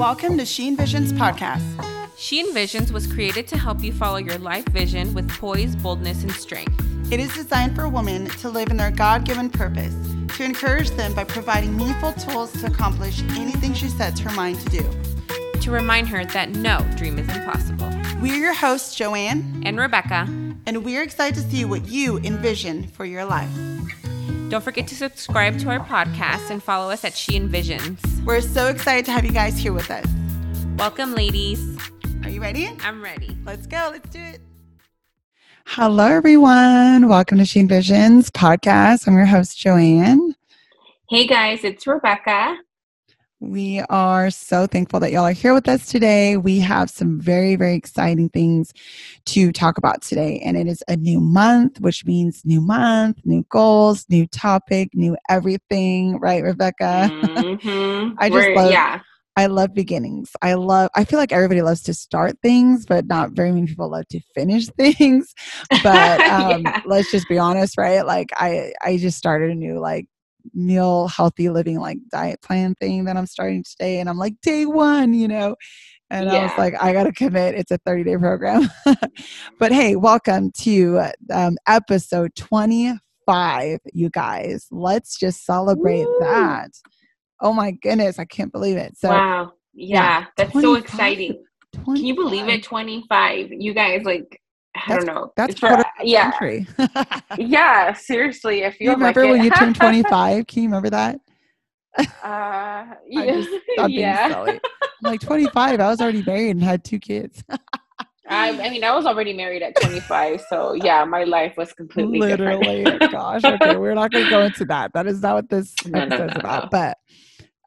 Welcome to She Envisions podcast. She Envisions was created to help you follow your life vision with poise, boldness, and strength. It is designed for women to live in their God given purpose, to encourage them by providing meaningful tools to accomplish anything she sets her mind to do. To remind her that no dream is impossible. We are your hosts, Joanne And Rebecca, and we're excited to see what you envision for your life. Don't forget to subscribe to our podcast and follow us at She Envisions. We're so excited to have you guys here with us. Welcome, ladies. Are you ready? I'm ready. Let's go. Let's do it. Hello, everyone. Welcome to She Envisions podcast. I'm your host, Joanne. Hey guys, it's Rebecca. We are so thankful that y'all are here with us today. We have some very, very exciting things to talk about today. And it is a new month, which means new month, new goals, new topic, new everything, right, Rebecca? Mhm. I just We're- love- yeah. I love beginnings. I love, I feel like everybody loves to start things, but not very many people love to finish things. But um, Yeah. let's just be honest, right? Like, I, I just started a new, like, meal healthy living like diet plan thing that I'm starting today and I'm like day 1 you know and I was like I got to commit it's a 30 day program but hey welcome to um, episode 25 you guys let's just celebrate Woo. that oh my goodness I can't believe it so wow. Yeah, yeah, that's so 25. exciting. Can you believe it? 25. You guys, like, I That's- don't know. that's It's for- quarter yeah. country Yeah, seriously. If you remember like when you turned 25 can you remember that Uh, I yeah. just stop being yeah. I'm like 25 I was already married and had two kids I, I mean, I was already married at 25, so yeah, my life was completely literally different. gosh okay we're not going to go into that that is not what this No, no, about but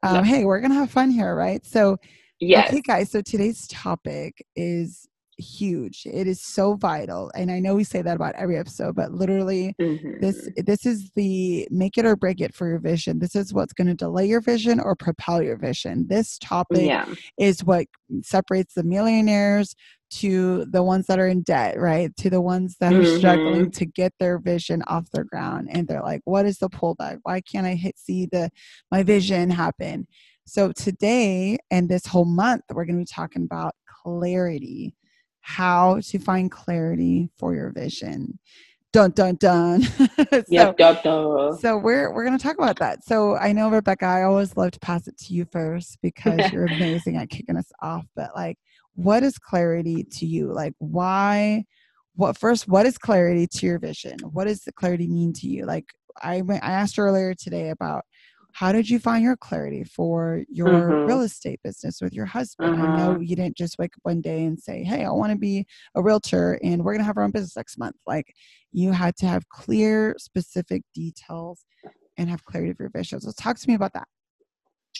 um, hey we're going to have fun here right so yes. okay guys so today's topic is huge it is so vital and i know we say that about every episode but literally Mhm. this this is the make it or break it for your vision this is what's going to delay your vision or propel your vision this topic yeah. is what separates the millionaires to the ones that are in debt, right? To the ones that are struggling to get their vision off their ground. And they're like, what is the pullback? Why can't I hit see the my vision happen? So today and this whole month, we're gonna be talking about clarity, how to find clarity for your vision. Dun dun dun. so, Yep, duh, duh. so we're we're gonna talk about that. So I know Rebecca, I always love to pass it to you first because you're amazing at kicking us off. But like, what is clarity to you? Like, why? What first? What is clarity to your vision? What does the clarity mean to you? Like, I I asked earlier today about how did you find your clarity for your Mhm. real estate business with your husband? I know you didn't just wake up one day and say, "Hey, I want to be a realtor and we're gonna have our own business next month." Like, you had to have clear, specific details and have clarity of your vision. So talk to me about that.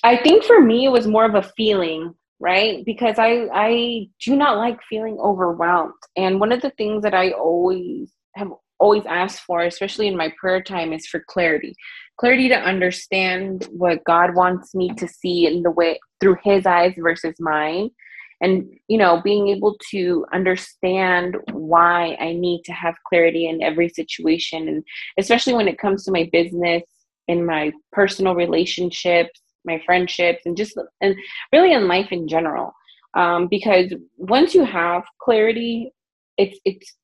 I think for me, it was more of a feeling, right? Because I I do not like feeling overwhelmed, and one of the things that I always have always asked for, especially in my prayer time, is for clarity. Clarity to understand what God wants me to see in the way through His eyes versus mine, and you know, being able to understand why I need to have clarity in every situation, and especially when it comes to my business in my personal relationships my friendships and just and really in life in general. Um, because once you have clarity it's it's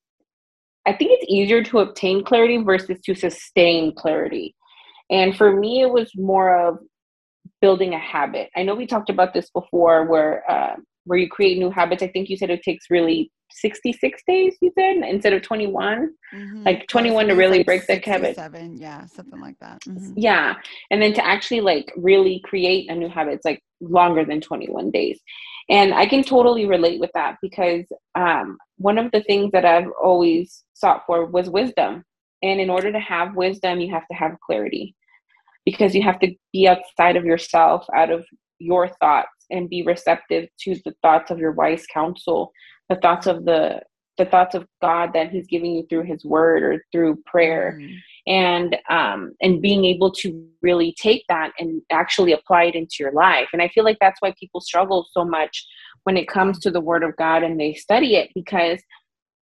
i think it's easier to obtain clarity versus to sustain clarity and for me it was more of building a habit. I know we talked about this before where uh, where you create new habits. I think you said it takes really 66 days you said instead of 21 Like 21 to really break the habit. Seven, yeah, something like that. Mhm. yeah. And then to actually like really create a new habit it's like longer than 21 days. And i can totally relate with that because um, one of the things that i've always sought for was wisdom. And in order to have wisdom you have to have clarity because you have to be outside of yourself out of your thoughts and be receptive to the thoughts of your wise counsel the thoughts of the the thoughts of god that he's giving you through his word or through prayer Mhm. and um, and being able to really take that and actually apply it into your life. And I feel like that's why people struggle so much when it comes to the Word of God and they study it because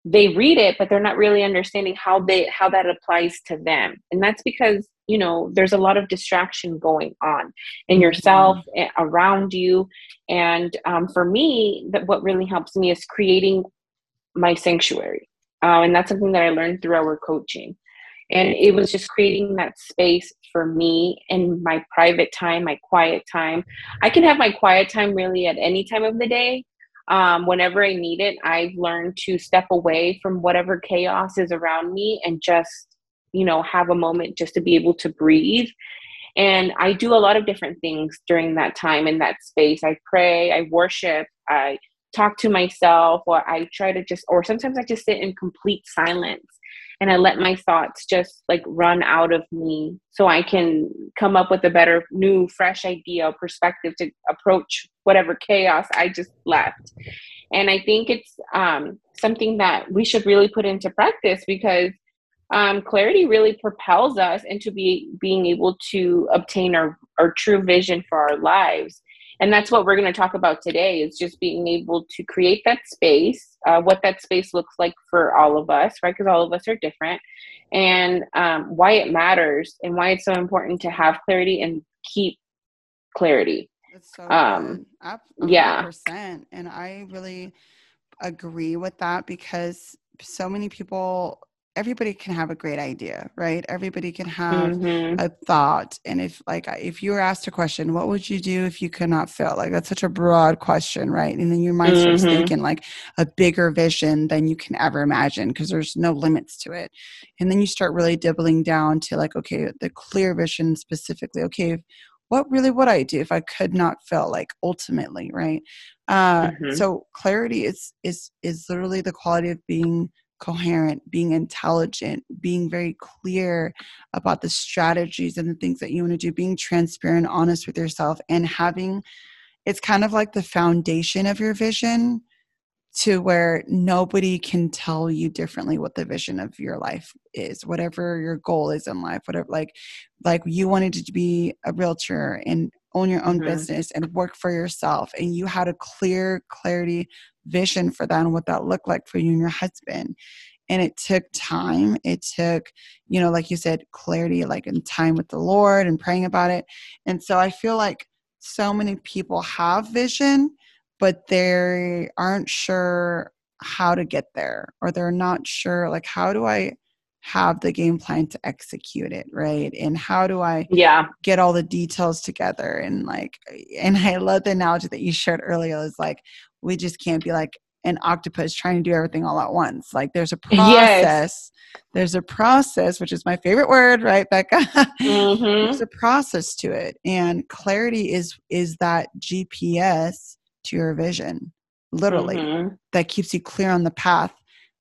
they read it but they're not really understanding how they how that applies to them. And that's because you know there's a lot of distraction going on in yourself mm-hmm. around you. And um, for me that what really helps me is creating my sanctuary. Uh, and that's something that i learned through our coaching. And it was just creating that space for me in my private time my quiet time. I can have my quiet time really at any time of the day um, whenever I need it, I've learned to step away from whatever chaos is around me and just, you know, have a moment just to be able to breathe. And I do a lot of different things during that time in that space. I pray, I worship, I talk to myself, or I try to just, or sometimes I just sit in complete silence and I let my thoughts just like run out of me so I can come up with a better, new, fresh idea perspective to approach whatever chaos I just left. And I think it's um, something that we should really put into practice because um, clarity really propels us into be, being able to obtain our, our true vision for our lives and that's what we're going to talk about today is just being able to create that space uh, what that space looks like for all of us right? Because all of us are different. And um, why it matters and why it's so important to have clarity and keep clarity. So um, yeah. and i really agree with that because so many people everybody can have a great idea right everybody can have mm-hmm. a thought and if like if you were asked a question what would you do if you could not fail like that's such a broad question right and then your mind starts mm-hmm. thinking like a bigger vision than you can ever imagine because there's no limits to it and then you start really dibbling down to like okay the clear vision specifically okay what really would i do if i could not fail like ultimately right uh mm-hmm. so clarity is is is literally the quality of being coherent, being intelligent, being very clear about the strategies and the things that you want to do, being transparent, honest with yourself, and having it's kind of like the foundation of your vision to where nobody can tell you differently what the vision of your life is whatever your goal is in life whatever like like you wanted to be a realtor and own your own mm-hmm. business and work for yourself and you had a clear clarity vision for that and what that looked like for you and your husband. And it took time. It took you know like you said clarity like in time with the lord and praying about it. And so i feel like so many people have vision but they aren't sure how to get there or they're not sure like how do i have the game plan to execute it right and how do i yeah get all the details together and like and i love the analogy that you shared earlier is like we just can't be like an octopus trying to do everything all at once. Like there's a process. Yes. There's a process, which is my favorite word, right, Becca? Mm-hmm. there's a process to it. And clarity is is that GPS to your vision, literally, mm-hmm. that keeps you clear on the path.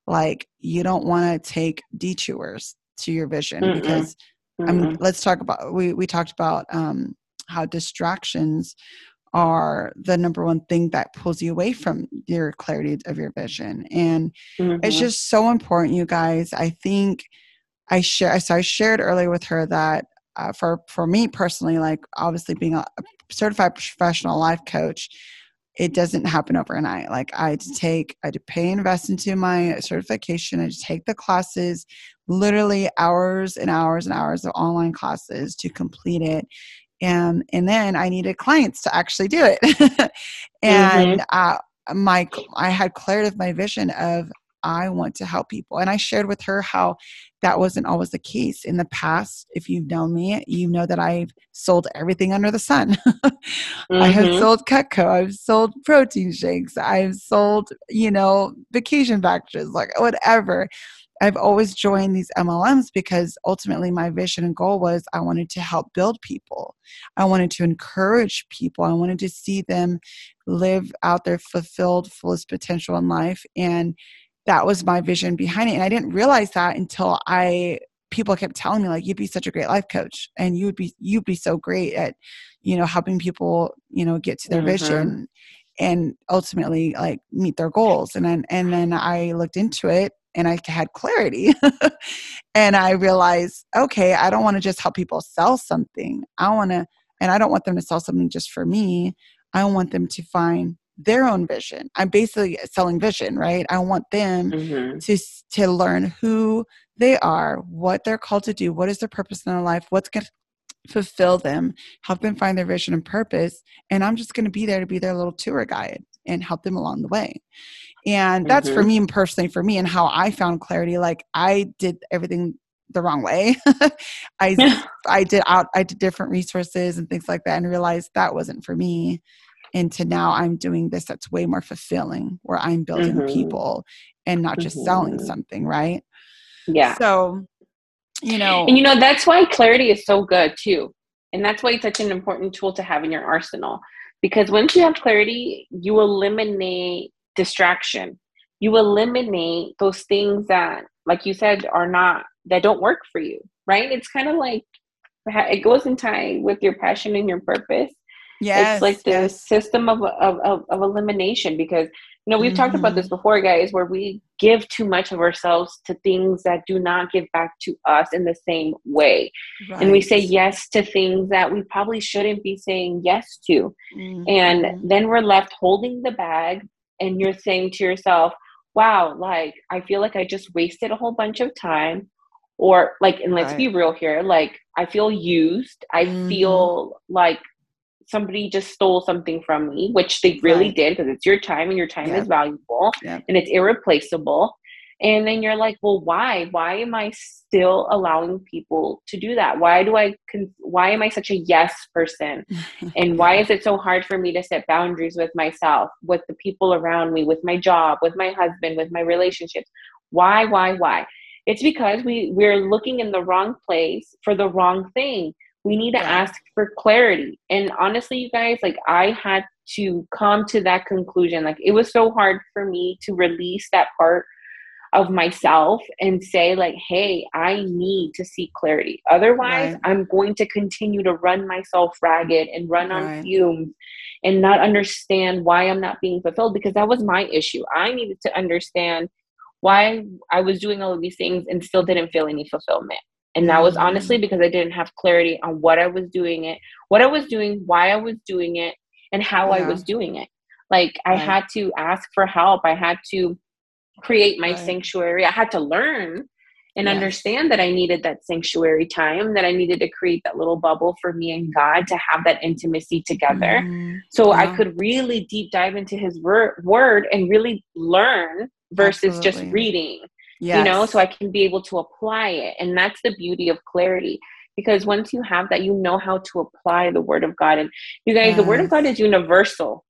Like you don't want to take detours to your vision mm because I mean, let's talk about we we talked about um, how distractions are the number one thing that pulls you away from your clarity of your vision. And mm-hmm. it's just so important, you guys. I think I share so I shared earlier with her that uh, for for me personally, like obviously being a certified professional life coach, it doesn't happen overnight. Like I had to take, I had to pay invest into my certification. I had to take the classes, literally hours and hours and hours of online classes to complete it and and then i needed clients to actually do it and mm-hmm. uh, my i had clarity of my vision of i want to help people and i shared with her how that wasn't always the case in the past if you've known me you know that i've sold everything under the sun mm-hmm. i have mm-hmm. sold cutco i've sold protein shakes i've sold you know vacation packages like whatever I've always joined these MLMs because ultimately my vision and goal was I wanted to help build people. I wanted to encourage people. I wanted to see them live out their fulfilled, fullest potential in life. And that was my vision behind it. And I didn't realize that until I people kept telling me like you'd be such a great life coach and you would be you'd be so great at you know helping people you know get to their mm-hmm. vision and ultimately like meet their goals and then and then I looked into it and I had clarity. and I realized, okay, I don't want to just help people sell something. I want to, and I don't want them to sell something just for me. I want them to find their own vision. I'm basically selling vision, right? I want them mm-hmm. to to learn who they are, what they're called to do, what is their purpose in their life, what's going to fulfill them, help them find their vision and purpose, and I'm just going to be there to be their little tour guide and help them along the way. And that's mm-hmm. for me personally for me and how I found clarity like I did everything the wrong way. I I did out I did different resources and things like that and realized that wasn't for me. And to now I'm doing this that's way more fulfilling where I'm building mm-hmm. people and not just mm-hmm. selling something, right? Yeah. So, you know, and you know that's why clarity is so good too. And that's why it's such an important tool to have in your arsenal because once you have clarity, you eliminate distraction. You eliminate those things that like you said are not that don't work for you right it's kind of like it goes in time with your passion and your purpose yeah it's like the yes. system of, of, of, of, elimination because you know we've mm-hmm. talked about this mm-hmm. before guys where we give too much of ourselves to things that do not give back to us in the same way right. and we say yes to things that we probably shouldn't be saying yes to mm-hmm. and then we're left holding the bag and you're saying to yourself wow like i feel like i just wasted a whole bunch of time or like and let's right. be real here like i feel used i mm-hmm. feel like somebody just stole something from me which they really right. did because it's your time and your time is valuable and it's irreplaceable. And then you're like well why? Why am i still allowing people to do that? Why do i con- why am i such a yes person? And why is it so hard for me to set boundaries with myself with the people around me with my job with my husband with my relationships? Why why why? It's because we we're looking in the wrong place for the wrong thing. We need to yeah. ask for clarity. And honestly, you guys, like I had to come to that conclusion. Like it was so hard for me to release that part of myself and say like hey i need to seek clarity otherwise right. i'm going to continue to run myself ragged and run right. on fumes and not understand why i'm not being fulfilled because that was my issue i needed to understand why I was doing all of these things and still didn't feel any fulfillment. And that was honestly mm. because I didn't have clarity on what I was doing it, what I was doing, why I was doing it, and how yeah. I was doing it. Like I had to ask for help. I had to create my right. sanctuary. I had to learn and yes. understand that I needed that sanctuary time, that I needed to create that little bubble for me and God to have that intimacy together. Mm-hmm. So yeah. I could really deep dive into his wor- word and really learn versus Absolutely. just reading. Yes. You know, so I can be able to apply it. And that's the beauty of clarity. Because once you have that, you know how to apply the word of God. And you guys, yes. the word of God is universal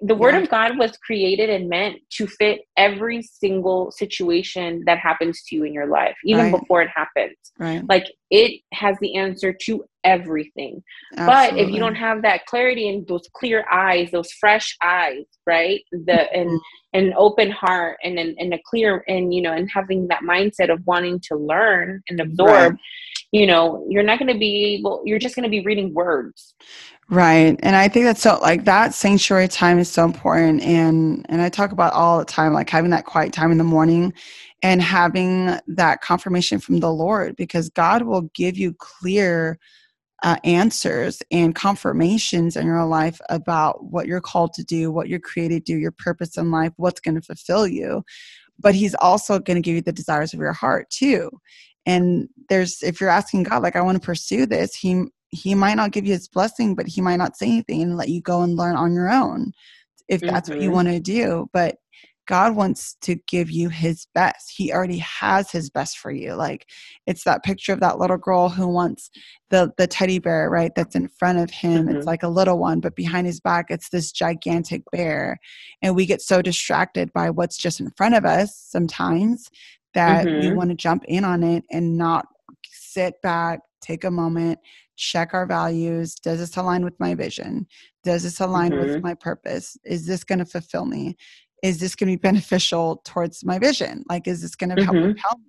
the word yeah. of god was created and meant to fit every single situation that happens to you in your life even right. before it happens right. like it has the answer to everything Absolutely. but if you don't have that clarity and those clear eyes those fresh eyes right the and mm-hmm. an open heart and, and and a clear and you know and having that mindset of wanting to learn and absorb right. you know you're not going to be able you're just going to be reading words Right. And I think that's so like that sanctuary time is so important and and I talk about all the time like having that quiet time in the morning and having that confirmation from the Lord because God will give you clear uh, answers and confirmations in your life about what you're called to do, what you're created to do, your purpose in life, what's going to fulfill you. But He's also going to give you the desires of your heart too. And there's, if you're asking God, like, I want to pursue this, He he might not give you his blessing, but he might not say anything and let you go and learn on your own if that's mm-hmm. what you mm-hmm. want to do. But God wants to give you his best. He already has his best for you. Like it's that picture of that little girl who wants the the teddy bear, right? That's in front of him. Mm-hmm. It's like a little one, but behind his back it's this gigantic bear. And we get so distracted by what's just in front of us sometimes that mm-hmm. we want to jump in on it and not sit back, take a moment, check our values. Does this align with my vision? Does this align mm-hmm. with my purpose? Is this going to fulfill me? Is this going to be beneficial towards my vision? Like, is this going to help mm-hmm. propel me?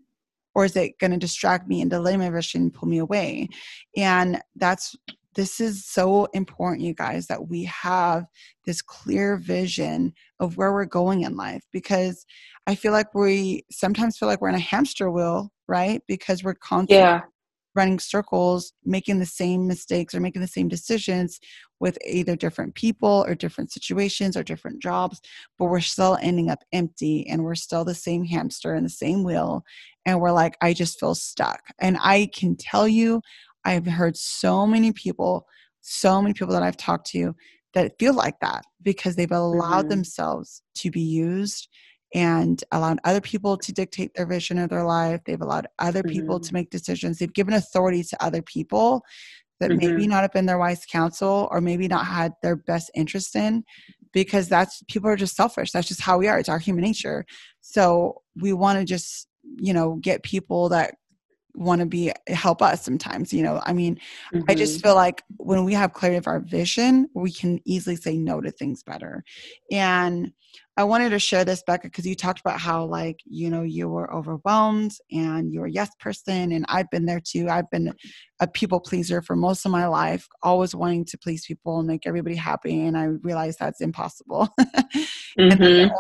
Or is it going to distract me and delay my vision and pull me away? And that's this is so important, you guys, that we have this clear vision of where we're going in life because I feel like we sometimes feel like we're in a hamster wheel, right? Because we're constantly yeah running circles, making the same mistakes or making the same decisions with either different people or different situations or different jobs, but we're still ending up empty and we're still the same hamster in the same wheel. And we're like, I just feel stuck. And I can tell you, I've heard so many people, so many people that I've talked to that feel like that because they've allowed mm-hmm. themselves to be used and allowed other people to dictate their vision of their life. They've allowed other mm-hmm. people to make decisions. They've given authority to other people that mm-hmm. maybe not have been their wise counsel or maybe not had their best interest in because that's people are just selfish. That's just how we are. It's our human nature. So we want to just, you know, get people that want to be help us sometimes you know i mean mm-hmm. i just mm-hmm. feel like when we have clarity of our vision we can easily say no to things better and I wanted to share this, Becca, because you talked about how, like, you know, you were overwhelmed and you were a yes person. And I've been there too. I've been a people pleaser for most of my life, always wanting to please people and make everybody happy. And I realized that's impossible. mm-hmm. and the only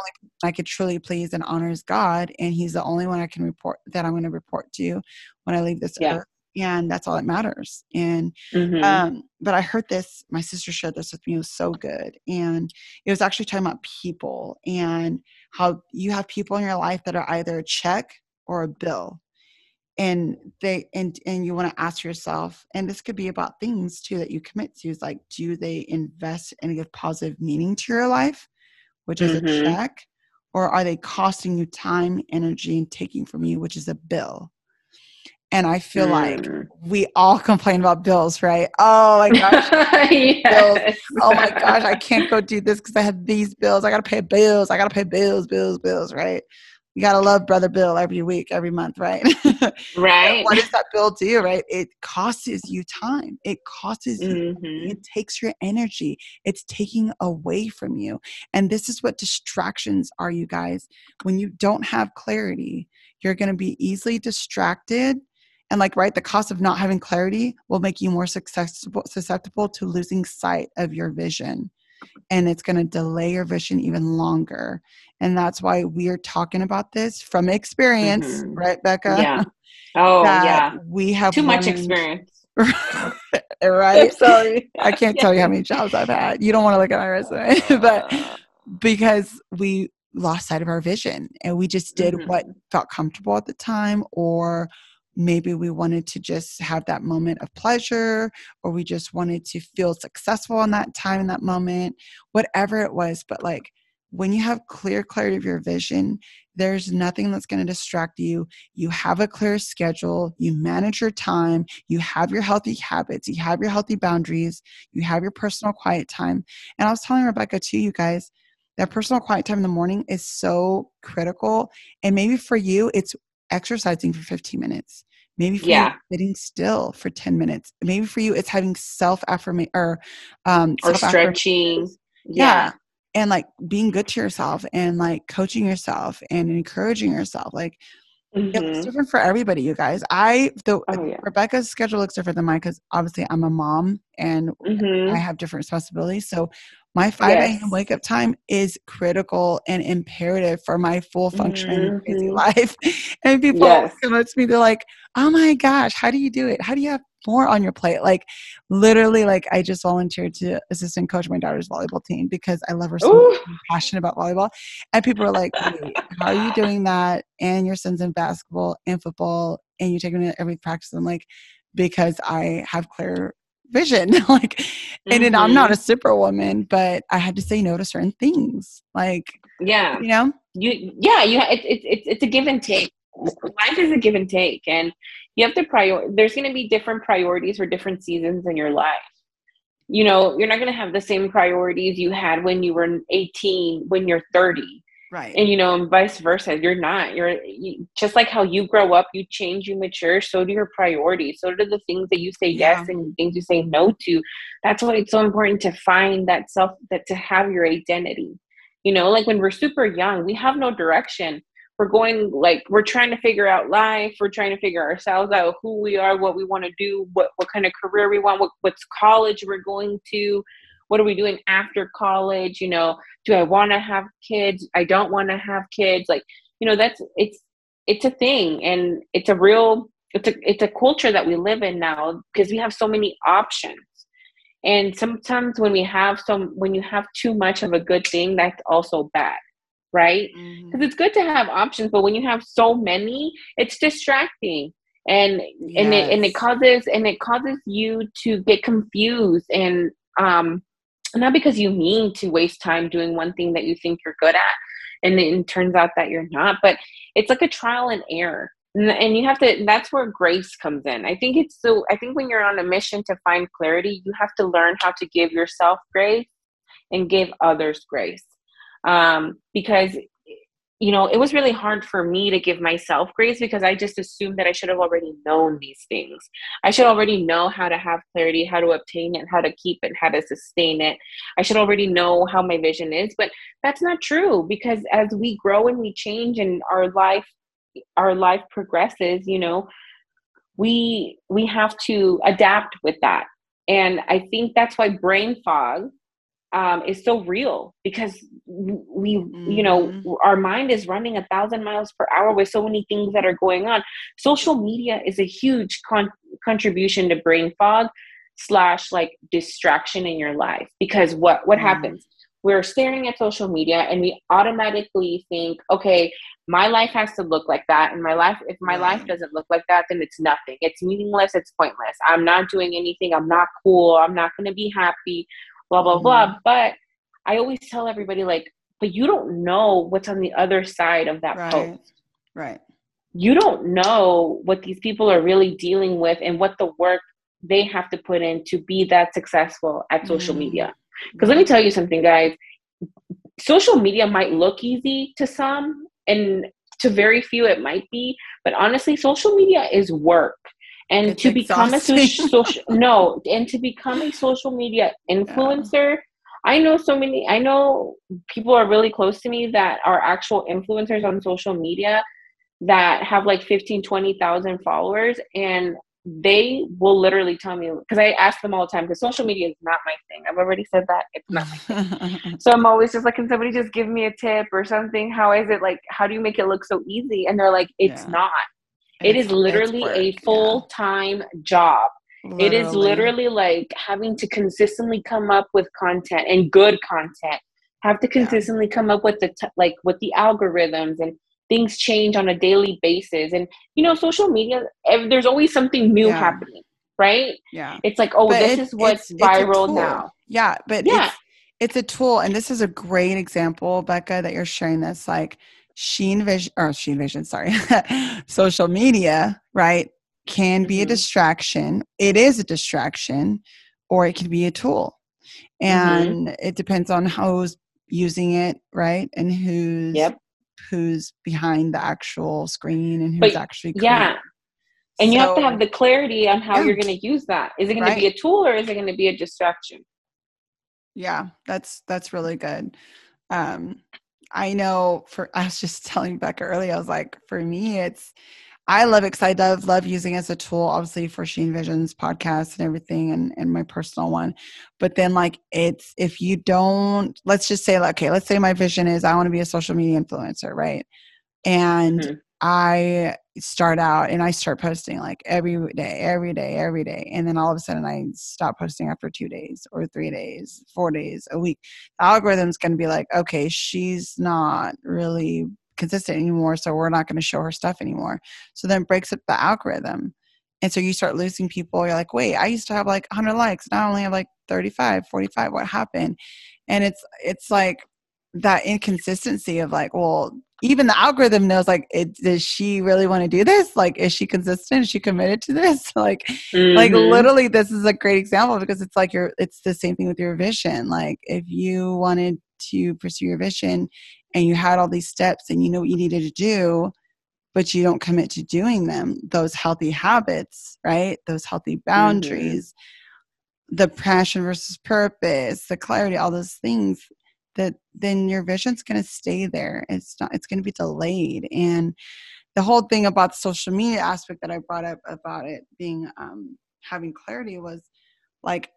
I could truly please and honor is God. And He's the only one I can report that I'm going to report to when I leave this yeah. earth and that's all that matters and mm-hmm. um but i heard this my sister shared this with me it was so good and it was actually talking about people and how you have people in your life that are either a check or a bill and they and and you want to ask yourself and this could be about things too that you commit to is like do they invest and give positive meaning to your life which is mm-hmm. a check or are they costing you time energy and taking from you which is a bill and I feel mm. like we all complain about bills, right? Oh my gosh. yes. bills. Oh my gosh, I can't go do this because I have these bills. I got to pay bills. I got to pay bills, bills, bills, right? You got to love Brother Bill every week, every month, right? Right. what does that bill do, right? It costs you time. It costs you, mm-hmm. it takes your energy. It's taking away from you. And this is what distractions are, you guys. When you don't have clarity, you're going to be easily distracted and like right the cost of not having clarity will make you more susceptible susceptible to losing sight of your vision. And it's going to delay your vision even longer. And that's why we're talking about this from experience mm-hmm. right becca? Yeah. Oh yeah. we have too much experience. Right? I'm sorry. I can't tell you how many jobs i've had. You don't want to look at my resume. But because we lost sight of our vision and we just did mm-hmm. what felt comfortable at the time or maybe we wanted to just have that moment of pleasure or we just wanted to feel successful in that time in that moment whatever it was. But like when you have clear clarity of your vision there's nothing that's going to distract you. You have a clear schedule. You manage your time. You have your healthy habits. You have your healthy boundaries. You have your personal quiet time. And i was telling rebecca too you guys that personal quiet time in the morning is so critical. And maybe for you it's exercising for 15 minutes Maybe for yeah. you, sitting still for 10 minutes. Maybe for you, it's having self affirmation or, um, or stretching. Yeah. yeah. And like being good to yourself and like coaching yourself and encouraging yourself. Like, mm-hmm. it's different for everybody, you guys. I, the oh, yeah. Rebecca's schedule looks different than mine because obviously I'm a mom and mm-hmm. I have different responsibilities. So my 5 yes. a.m. wake up time is critical and imperative for my full functioning mm-hmm. life. And people yes. come up to me, they're like, oh my gosh, how do you do it? How do you have more on your plate? Like literally, like I just volunteered to assistant coach my daughter's volleyball team because I love her so much. I'm passionate about volleyball. And people are like, how are you doing that? And your son's in basketball and football and you take him to every practice. I'm like, because I have clear vision. Like mm-hmm. and, and i'm not a mm-hmm. superwoman but i had to say no to certain things. Like yeah. you know? You yeah you it, it, it, it's a give and take. Life is a give and take and you have to prior there's going to be different priorities for different seasons in your life. You know you're not going to have the same priorities you had when you were 18 when you're 30 right. And you know and vice versa you're not you're you, just like how you grow up you change you mature so do your priorities so do the things that you say yeah. yes and things you say no to. That's why it's so important to find that self that to have your identity. You know like when we're super young we have no direction. We're going like we're trying to figure out life we're trying to figure ourselves out who we are what we want to do what what kind of career we want what what's college we're going to what are we doing after college? You know do i want to have kids? I don't want to have kids. Like you know that's it's it's a thing and it's a real it's a it's a culture that we live in now because we have so many options. And sometimes when we have some when you have too much of a good thing that's also bad right? Because mm-hmm. it's good to have options but when you have so many it's distracting. And yes. and it and it causes and it causes you to get confused and um not because you mean to waste time doing one thing that you think you're good at and it turns out that you're not but it's like a trial and error. And you have to that's where grace comes in. I think it's so i think when you're on a mission to find clarity you have to learn how to give yourself grace and give others grace. Um, because you know it was really hard for me to give myself grace because i just assumed that i should have already known these things. I should already know how to have clarity how to obtain it how to keep it how to sustain it. I should already know how my vision is but that's not true because as we grow and we change and our life our life progresses you know we we have to adapt with that. And i think that's why brain fog um, is so real because we mm-hmm. you know mm-hmm. our mind is running a thousand miles per hour with so many things that are going on. Social media is a huge con- contribution to brain fog slash like distraction in your life because what what mm-hmm. happens? We're staring at social media and we automatically think okay my life has to look like that. And my life if my life doesn't look like that then it's nothing. It's meaningless. It's pointless. I'm not doing anything. I'm not cool. I'm not going to be happy blah blah mm-hmm. blah but i always tell everybody like but you don't know what's on the other side of that right. post right you don't know what these people are really dealing with and what the work they have to put in to be that successful at social mm-hmm. media because let me tell you something, guys. Social media might look easy to some, and to very few it might be, but honestly, social media is work. And it's to become a social, social no, and to become a social media influencer, yeah. I know so many. I know people are really close to me that are actual influencers on social media that have like 15 20,000 followers and they will literally tell me because I ask them all the time because social media is not my thing. I've already said that it's not my thing. so I'm always just like, can somebody just give me a tip or something? How is it like? How do you make it look so easy? And they're like, it's yeah. not. It is literally a full time yeah. job. Literally. It is literally like having to consistently come up with content and good content. Have to consistently yeah. come up with the t- like with the algorithms and things change on a daily basis and you know social media there's always something new yeah. happening right yeah it's like oh but this it, is what's it's, viral it's now yeah but yeah it's, it's a tool and this is a great example becca that you're sharing this like Shein Vision or Shein Vision, sorry, social media, right, can be mm-hmm. a distraction. It is a distraction, or it can be a tool. Mm-hmm. And mm-hmm. it depends on who's using it, right? And who's yep who's behind the actual screen and who's but, actually creating. yeah and so, you have to have the clarity on how yeah. you're going to use that is it going right. to be a tool or is it going to be a distraction yeah that's that's really good um i know for i was just telling becca earlier i was like for me it's I love it because I love, using as a tool, obviously for She Envisions podcast and everything and, and my personal one. But then like it's if you don't let's just say okay, let's say my vision is I want to be a social media influencer, right? And mm-hmm. I start out and I start posting like every day, every day, every day. And then all of a sudden I stop posting after two days or three days, four days, a week. The algorithm's gonna be like, okay, she's not really consistent anymore so we're not going to show her stuff anymore so then breaks up the algorithm and so you start losing people you're like wait i used to have like 100 likes now i only have like 35 45 what happened and it's it's like that inconsistency of like well even the algorithm knows like it, does she really want to do this like is she consistent is she committed to this like mm-hmm. like literally this is a great example because it's like you're it's the same thing with your vision like if you wanted to pursue your vision and you had all these steps and you know what you needed to do but you don't commit to doing them those healthy habits right those healthy mm-hmm. boundaries mm-hmm. the passion versus purpose the clarity all those things that then your vision's going to stay there it's not it's going to be delayed and the whole thing about the social media aspect that i brought up about it being um, having clarity was like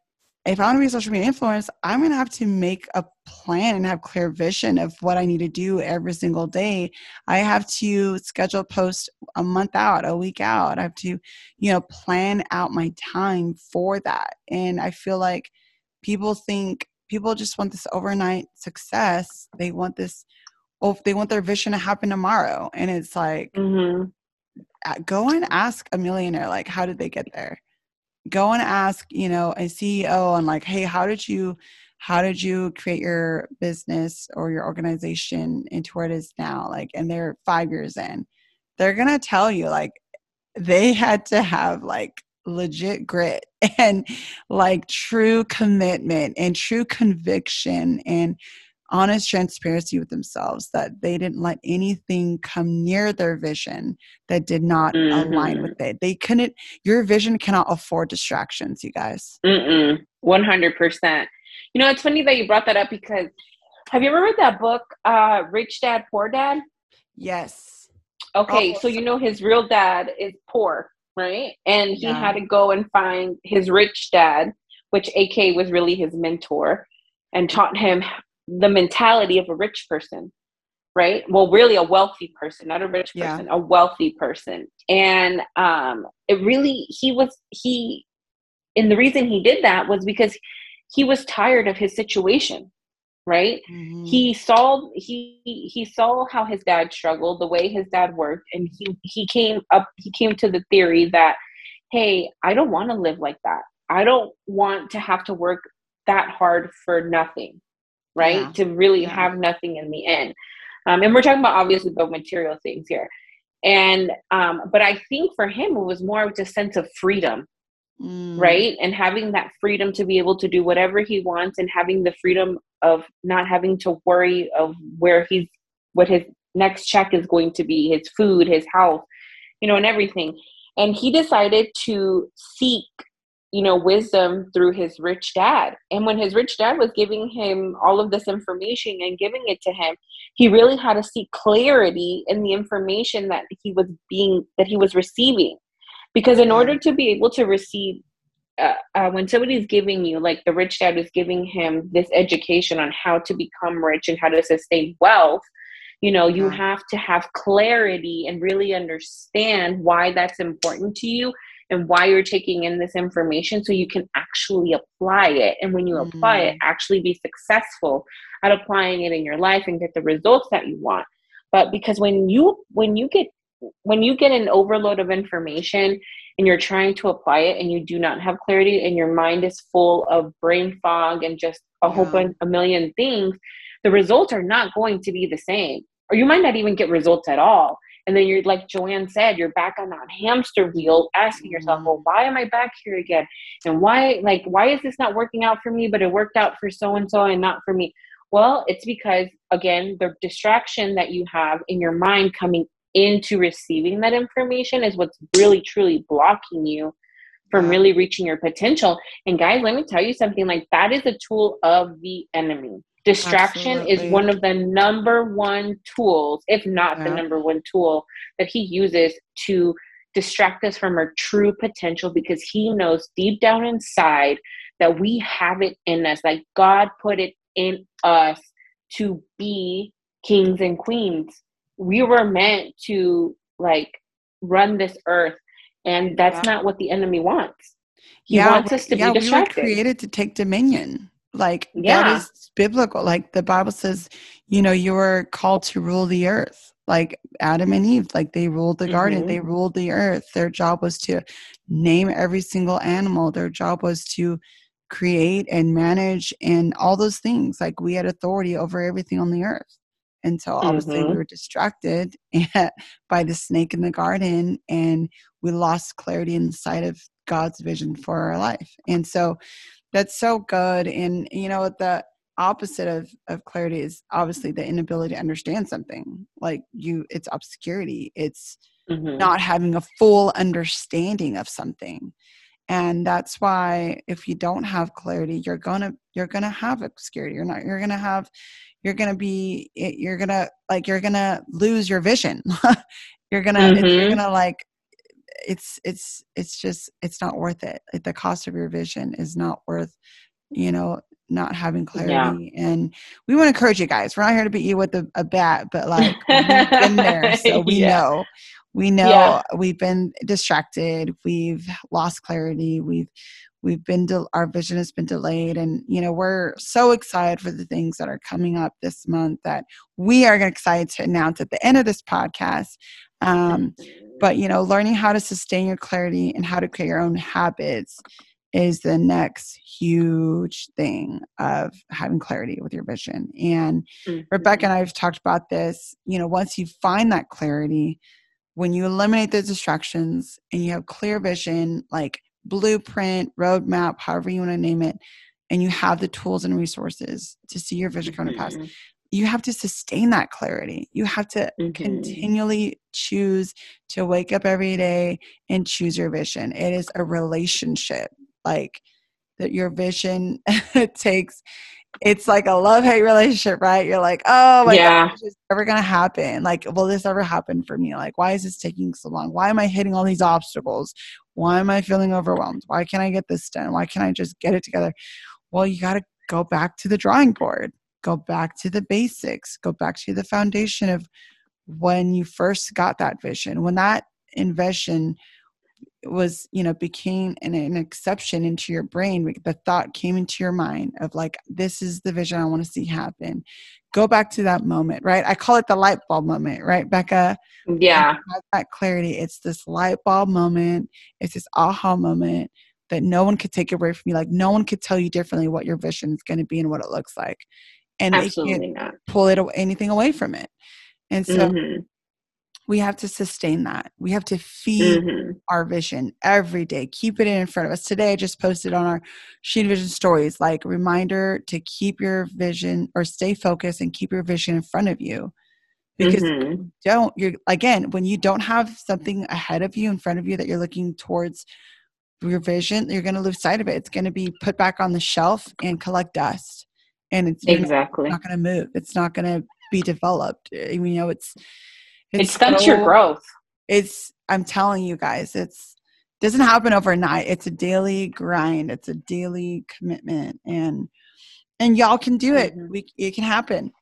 if I want to be a social media influencer, I'm going to have to make a plan and have clear vision of what I need to do every single day. I have to schedule post a month out, a week out. I have to, you know, plan out my time for that. And I feel like people think people just want this overnight success. They want this oh they want their vision to happen tomorrow. And it's like Mm-hmm. go and ask a millionaire like how did they get there? Go and ask you know a ceo and like hey how did you how did you create your business or your organization into where it is now? Like and they're five years in. They're gonna tell you like they had to have like legit grit and like true commitment and true conviction and honest transparency with themselves that they didn't let anything come near their vision that did not align Mhm. with it. They couldn't, your vision cannot afford distractions, you guys. Mm-mm. One hundred percent. You know, it's funny that you brought that up because have you ever read that book, uh, Rich Dad Poor Dad? Yes. Okay, Oh, so you know his real dad is poor, right? And he Yeah. had to go and find his rich dad, which AK was really his mentor, and taught him the mentality of a rich person, right? Well, really a wealthy person, not a rich Yeah. person, a wealthy person. And um it really he was he and the reason he did that was because he was tired of his situation, right? Mhm. he saw he he saw how his dad struggled the way his dad worked and he he came up he came to the theory that hey i don't want to live like that i don't want to have to work that hard for nothing right Yeah. to really Yeah. have nothing in the end um, and we're talking about obviously the material things here and um, but i think for him it was more of just sense of freedom Mm. right? And having that freedom to be able to do whatever he wants and having the freedom of not having to worry of where he's what his next check is going to be his food his health you know and everything. And he decided to seek you know wisdom through his rich dad. And when his rich dad was giving him all of this information and giving it to him he really had to seek clarity in the information that he was being that he was receiving because in order to be able to receive uh, uh, when somebody's giving you like the rich dad is giving him this education on how to become rich and how to sustain wealth you know you have to have clarity and really understand why that's important to you and why you're taking in this information so you can actually apply it. And when you apply it actually be successful at applying it in your life and get the results that you want. But because when you when you get when you get an overload of information and you're trying to apply it and you do not have clarity and your mind is full of brain fog and just a whole Yeah. bunch a million things the results are not going to be the same or you might not even get results at all and then you're like joanne said you're back on that hamster wheel asking yourself Mhm. well why am i back here again and why like why is this not working out for me but it worked out for so and so and not for me well it's because again the distraction that you have in your mind coming into receiving that information is what's really truly blocking you from really reaching your potential. And guys let me tell you something like that is a tool of the enemy. Distraction Absolutely. is one of the number one tools if not the number one tool that he uses to distract us from our true potential because he knows deep down inside that we have it in us like god put it in us to be kings and queens we were meant to like run this earth and that's Yeah. not what the enemy wants he yeah, wants we- us to yeah, be we were distracted created to take dominion. Like Yeah. that is biblical. Like the Bible says, you know, you were called to rule the earth. Like Adam and Eve, like they ruled the garden, Mhm. they ruled the earth. Their job was to name every single animal. Their job was to create and manage and all those things. Like we had authority over everything on the earth. And so obviously we Mhm. were distracted by the snake in the garden and we lost clarity in the sight of God's vision for our life. And so that's so good. And you know, the opposite of, of clarity is obviously the inability to understand something. Like you it's obscurity. It's Mhm. not having a full understanding of something. And that's why if you don't have clarity, you're gonna you're gonna have obscurity. You're not you're gonna have you're gonna be you're gonna like you're gonna lose your vision. you're gonna it's, you're mm-hmm. gonna like it's it's it's just it's not worth it the cost of your vision is not worth you know not having clarity and we want to encourage you guys we're not here to beat you with a, a bat but like we've been there so we Yeah. know we know Yeah. we've been distracted we've lost clarity we've we've been de- our vision has been delayed and you know we're so excited for the things that are coming up this month that we are excited to announce at the end of this podcast um, but you know learning how to sustain your clarity and how to create your own habits is the next huge thing of having clarity with your vision and mm-hmm. rebecca and i've talked about this you know once you find that clarity when you eliminate the distractions and you have clear vision like blueprint, roadmap, however you want to name it, and you have the tools and resources to see your vision come to pass, mm-hmm. you have to sustain that clarity. You have to mm-hmm. continually choose to wake up every day and choose your vision. It is a relationship. Like that your vision takes it's like a love hate relationship, right? You're like, oh my yeah. gosh, is ever gonna happen? Like, will this ever happen for me? Like, why is this taking so long? Why am I hitting all these obstacles? Why am I feeling overwhelmed? Why can't I get this done? Why can't I just get it together? Well, you got to go back to the drawing board, go back to the basics, go back to the foundation of when you first got that vision. When that vision was you know became an, an exception into your brain the thought came into your mind of like this is the vision i want to see happen. Go back to that moment right? I call it the light bulb moment right becca? Yeah. that clarity it's this light bulb moment it's this aha moment that no one could take away from you like no one could tell you differently what your vision is going to be and what it looks like and Absolutely they can't not. pull it anything away from it. And so mm-hmm we have to sustain that. We have to feed mm-hmm. our vision every day. Keep it in front of us. Today, I just posted on our She Envision stories like reminder to keep your vision or stay focused and keep your vision in front of you. Because mm-hmm. don't you're again when you don't have something ahead of you in front of you that you're looking towards your vision, you're going to lose sight of it. It's going to be put back on the shelf and collect dust, and it's exactly not going to move. It's not going to be developed. You know, it's it stunts so, your growth. It's I'm telling you guys, it's doesn't happen overnight. It's a daily grind. It's a daily commitment, and and y'all can do it. Mm-hmm. We it can happen.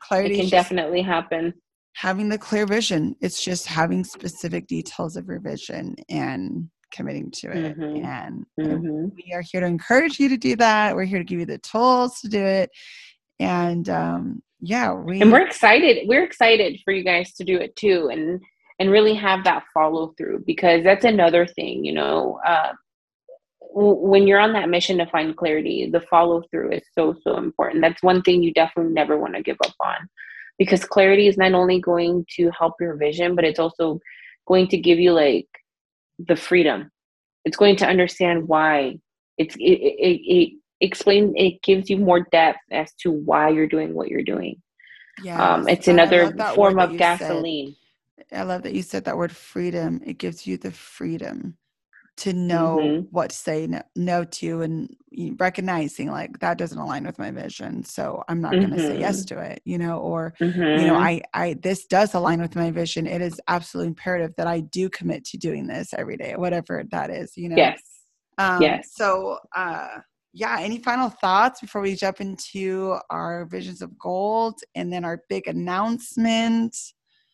Clarity it can definitely happen. Having the clear vision. It's just having specific details of your vision and committing to it. Mm-hmm. And, mm-hmm. we are here to encourage you to do that. We're here to give you the tools to do it. And um, yeah we and we're excited we're excited for you guys to do it too and and really have that follow through because that's another thing you know uh, when you're on that mission to find clarity the follow through is so so important. That's one thing you definitely never want to give up on because clarity is not only going to help your vision but it's also going to give you like the freedom. It's going to understand why it's it, it, it explain it gives you more depth as to why you're doing what you're doing yeah um, it's another form of gasoline said, i love that you said that word freedom it gives you the freedom to know mm-hmm. what to say no, no, to and recognizing like that doesn't align with my vision so i'm not mm-hmm. going to say yes mm-hmm. to it you know or mm-hmm. you know mm-hmm. i i this does align with my vision it is absolutely imperative that i do commit to doing this every day whatever that is you know yes um, yes so uh yeah, any final thoughts before we jump into our visions of gold and then our big announcement?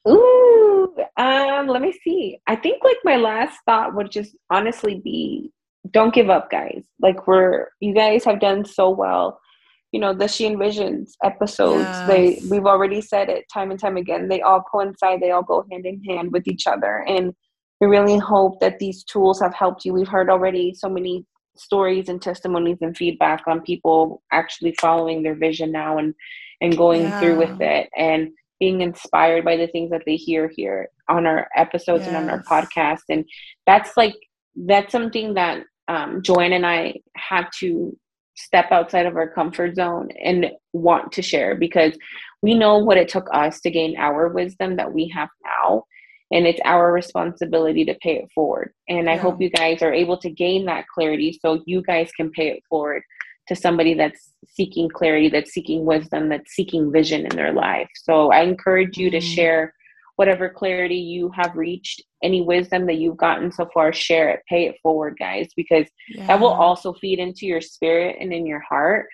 Ooh, um, let me see. I think like my last thought would just honestly be don't give up, guys. Like we're you guys have done so well. You know, the She Envisions episodes, yes. they we've already said it time and time again. They all coincide, they all go hand in hand with each other. And we really hope that these tools have helped you. We've heard already so many stories and testimonies and feedback on people actually following their vision now and and going yeah. through with it and being inspired by the things that they hear here on our episodes yes. and on our podcast and that's like that's something that um, joanne and i had to step outside of our comfort zone and want to share because we know what it took us to gain our wisdom that we have now and it's our responsibility to pay it forward. And I yeah. hope you guys are able to gain that clarity so you guys can pay it forward to somebody that's seeking clarity, that's seeking wisdom, that's seeking vision in their life. So I encourage you to mm-hmm. share whatever clarity you have reached, any wisdom that you've gotten so far, share it, pay it forward, guys, because yeah. that will also feed into your spirit and in your heart.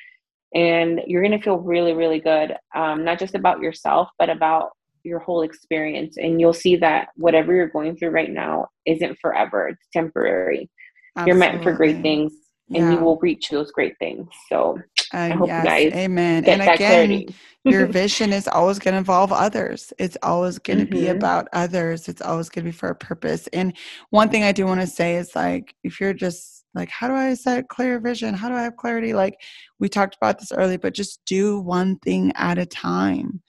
And you're going to feel really, really good, um, not just about yourself, but about your whole experience and you'll see that whatever you're going through right now isn't forever it's temporary Absolutely. you're meant for great things and yeah. you will reach those great things. So uh, I hope yes, you guys amen. and again, your vision is always going to involve others. It's always going to mm-hmm. be about others. It's always going to be for a purpose. And one thing I do want to say is like, if you're just like, how do I set clear vision? How do I have clarity? Like we talked about this earlier, but just do one thing at a time.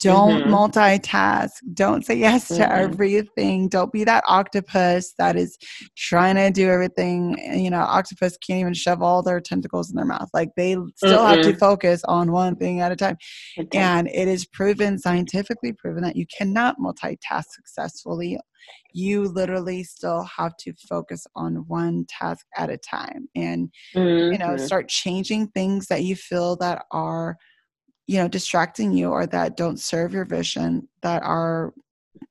Don't mm-hmm. multitask. Don't say yes to mm-hmm. everything. Don't be that octopus that is trying to do everything. You know, octopus can't even shove all their tentacles in their mouth. Like they still mm have to focus on one thing at a time. Okay. And it is proven, scientifically proven, that you cannot multitask successfully. You literally still have to focus on one task at a time and, mm-hmm. you know, mm-hmm. start changing things that you feel that are you know distracting you or that don't serve your vision that are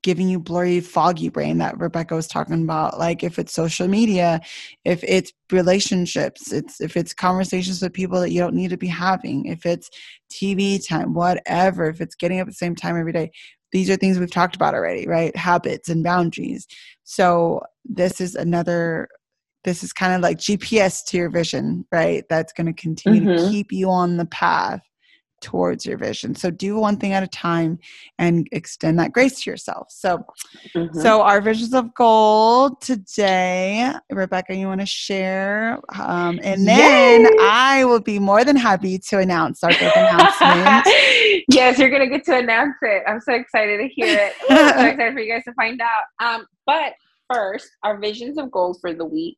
giving you blurry foggy brain that rebecca was talking about like if it's social media if it's relationships it's if it's conversations with people that you don't need to be having if it's tv time whatever if it's getting up at the same time every day these are things we've talked about already right? Habits and boundaries. So this is another this is kind of like gps to your vision right? That's going to continue mm-hmm. to keep you on the path towards your vision. So do one thing at a time and extend that grace to yourself. So mm-hmm. so our visions of gold today, Rebecca, you want to share? Um, and then Yay! I will be more than happy to announce our big announcement. yes, you're gonna get to announce it. I'm so excited to hear it. I'm so excited for you guys to find out. Um, but first, our visions of gold for the week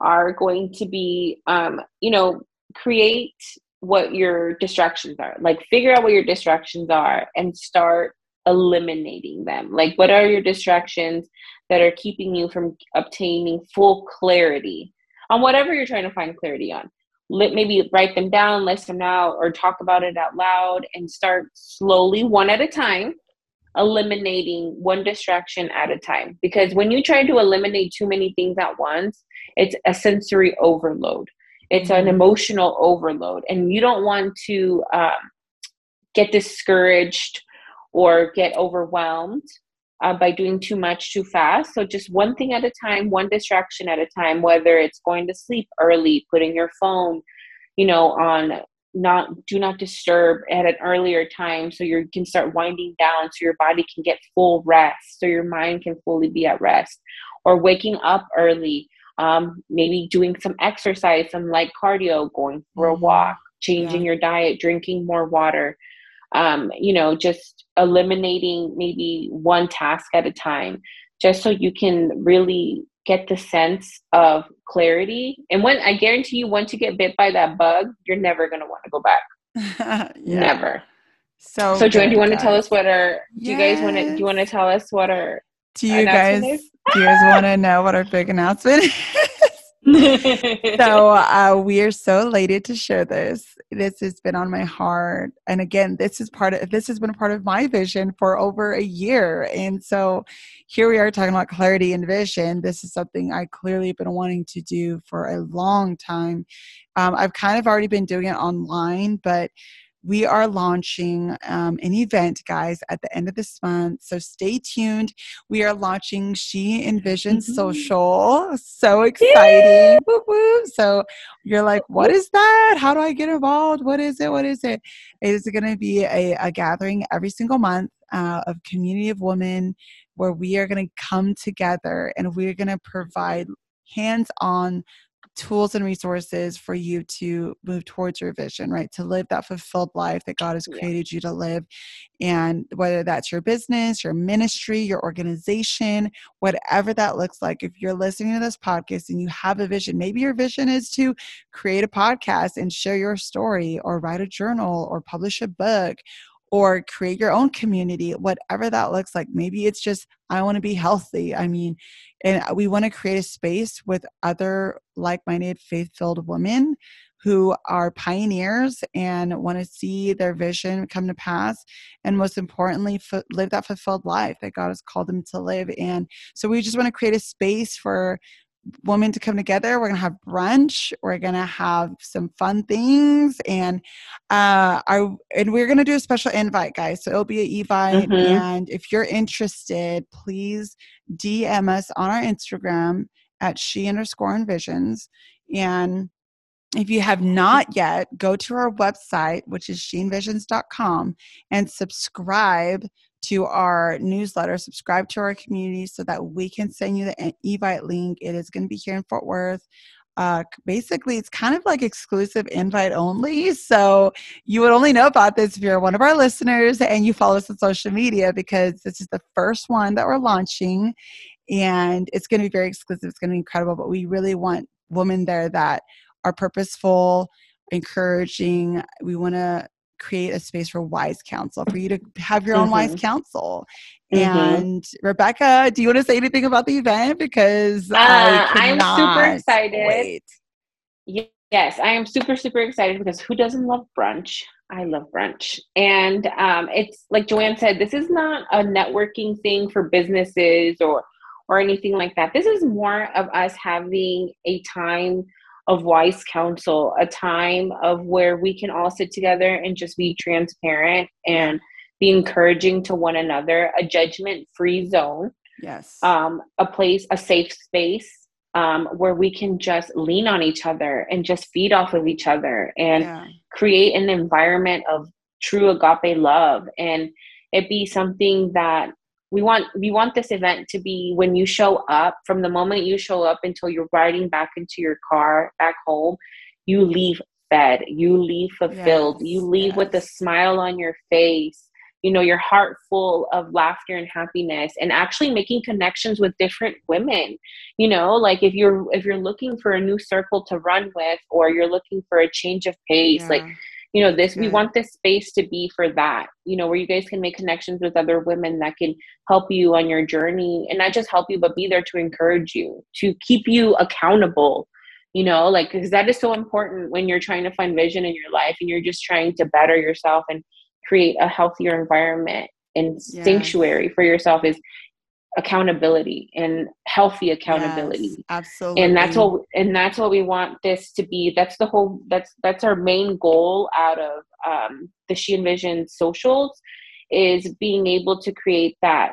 are going to be um, you know, create what your distractions are. Like figure out what your distractions are and start eliminating them. Like what are your distractions that are keeping you from obtaining full clarity on whatever you're trying to find clarity on. Let maybe write them down, list them out, or talk about it out loud and start slowly, one at a time, eliminating one distraction at a time. Because when you try to eliminate too many things at once, it's a sensory overload it's an mm-hmm. emotional overload and you don't want to um, get discouraged or get overwhelmed uh, by doing too much too fast so just one thing at a time one distraction at a time whether it's going to sleep early putting your phone you know on not do not disturb at an earlier time so you can start winding down so your body can get full rest so your mind can fully be at rest or waking up early um, maybe doing some exercise, some light cardio, going for a mm-hmm. walk, changing yeah. your diet, drinking more water, um, you know, just eliminating maybe one task at a time, just so you can really get the sense of clarity. And when I guarantee you, once you get bit by that bug, you're never going to want to go back. yeah. Never. So, so Joanne, do you want to tell us what our? Yes. Do you guys want to? Do you want to tell us what our? Do you guys? Do you guys want to know what our big announcement is? so uh, we are so elated to share this. This has been on my heart, and again, this is part of this has been a part of my vision for over a year. And so here we are talking about clarity and vision. This is something I clearly been wanting to do for a long time. Um, I've kind of already been doing it online, but we are launching um, an event, guys, at the end of this month. So stay tuned. We are launching She Envision mm-hmm. Social. So exciting. Woo woo. So you're like, what is that? How do I get involved? What is it? What is it? It is going to be a, a, gathering every single month uh, of community of women where we are going to come together and we're going to provide hands on tools and resources for you to move towards your vision, right? To live that fulfilled life that God has created yeah. you to live. And whether that's your business, your ministry, your organization, whatever that looks like, if you're listening to this podcast and you have a vision, maybe your vision is to create a podcast and share your story or write a journal or publish a book or create your own community, whatever that looks like. Maybe it's just, I want to be healthy. I mean, and we want to create a space with other like minded, faith filled women who are pioneers and want to see their vision come to pass. And most importantly, f- live that fulfilled life that God has called them to live. And so we just want to create a space for women to come together. We're gonna have brunch. We're gonna have some fun things, and uh, our and we're gonna do a special invite, guys. So it'll be an evite, mm-hmm. and if you're interested, please DM us on our Instagram at she underscore envisions, and if you have not yet, go to our website, which is sheenvisions.com, and subscribe to our newsletter, subscribe to our community so that we can send you the Evite link. It is going to be here in Fort Worth. Uh, basically, it's kind of like exclusive invite only. So you would only know about this if you're one of our listeners and you follow us on social media because this is the first one that we're launching and it's going to be very exclusive. It's going to be incredible, but we really want women there that are purposeful, encouraging. We want to create a space for wise counsel for you to have your own mm-hmm. wise counsel mm-hmm. and rebecca do you want to say anything about the event because uh, i'm super excited wait. yes i am super super excited because who doesn't love brunch i love brunch and um, it's like joanne said this is not a networking thing for businesses or or anything like that this is more of us having a time of wise counsel, a time of where we can all sit together and just be transparent and be encouraging to one another, a judgment free zone. Yes. Um, a place, a safe space um, where we can just lean on each other and just feed off of each other and yeah. create an environment of true agape love and it be something that we want we want this event to be when you show up from the moment you show up until you're riding back into your car back home you leave fed you leave fulfilled yes, you leave yes. with a smile on your face you know your heart full of laughter and happiness and actually making connections with different women you know like if you're if you're looking for a new circle to run with or you're looking for a change of pace yeah. like you know this we mm. want this space to be for that you know where you guys can make connections with other women that can help you on your journey and not just help you but be there to encourage you to keep you accountable you know like because that is so important when you're trying to find vision in your life and you're just trying to better yourself and create a healthier environment and yes. sanctuary for yourself is accountability and healthy accountability yes, absolutely and that's what and that's what we want this to be. That's the whole that's that's our main goal out of um, the she envision socials is being able to create that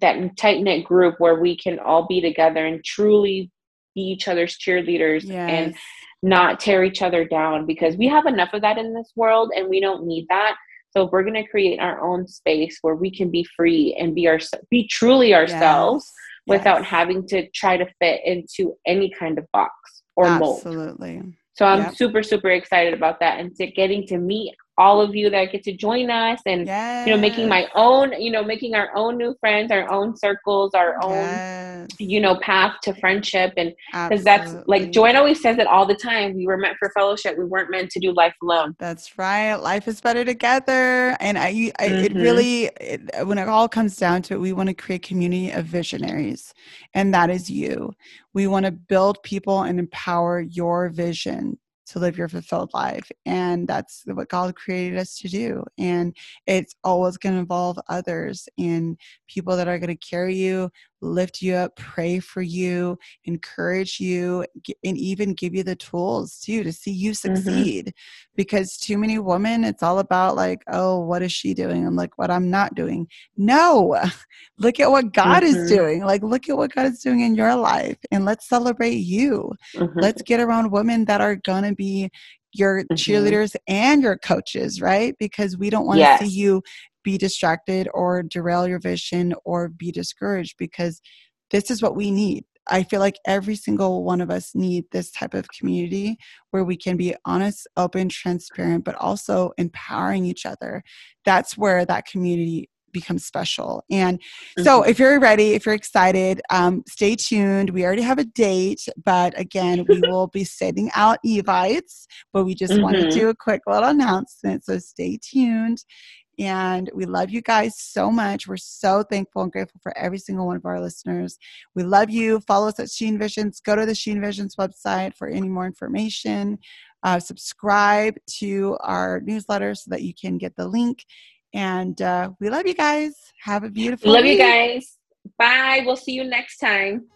that tight knit group where we can all be together and truly be each other's cheerleaders yes. and not tear each other down because we have enough of that in this world and we don't need that so we're going to create our own space where we can be free and be our be truly ourselves yes. without yes. having to try to fit into any kind of box or Absolutely. mold. Absolutely. So I'm yep. super super excited about that and to getting to meet all of you that get to join us and yes. you know making my own you know making our own new friends our own circles our own yes. you know path to friendship and because that's like joanne always says it all the time we were meant for fellowship we weren't meant to do life alone that's right life is better together and i, I mm-hmm. it really it, when it all comes down to it we want to create community of visionaries and that is you we want to build people and empower your vision to live your fulfilled life. And that's what God created us to do. And it's always going to involve others and people that are going to carry you, lift you up, pray for you, encourage you, and even give you the tools too to see you mm-hmm. succeed. Mm-hmm. Because too many women, it's all about like, oh, what is she doing? I'm like, what I'm not doing. No, look at what God mm-hmm. is doing. Like, look at what God is doing in your life, and let's celebrate you. Mm-hmm. Let's get around women that are gonna be your mm-hmm. cheerleaders and your coaches, right? Because we don't want to yes. see you be distracted or derail your vision or be discouraged because this is what we need. I feel like every single one of us need this type of community where we can be honest, open, transparent, but also empowering each other. That's where that community becomes special. And so, mm-hmm. if you're ready, if you're excited, um, stay tuned. We already have a date, but again, we will be sending out evites. But we just mm-hmm. want to do a quick little announcement. So, stay tuned. And we love you guys so much. We're so thankful and grateful for every single one of our listeners. We love you. Follow us at She Envisions. Go to the She Envisions website for any more information. Uh, subscribe to our newsletter so that you can get the link. And uh, we love you guys. Have a beautiful Love week. you guys. Bye. We'll see you next time.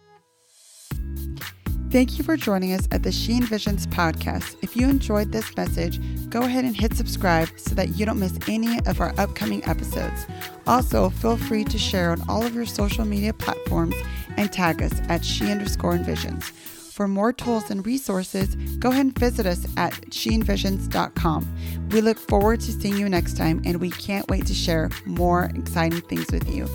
Thank you for joining us at the She Envisions podcast. If you enjoyed this message, go ahead and hit subscribe so that you don't miss any of our upcoming episodes. Also, feel free to share on all of your social media platforms and tag us at she underscore envisions. For more tools and resources, go ahead and visit us at sheenvisions.com. We look forward to seeing you next time, and we can't wait to share more exciting things with you.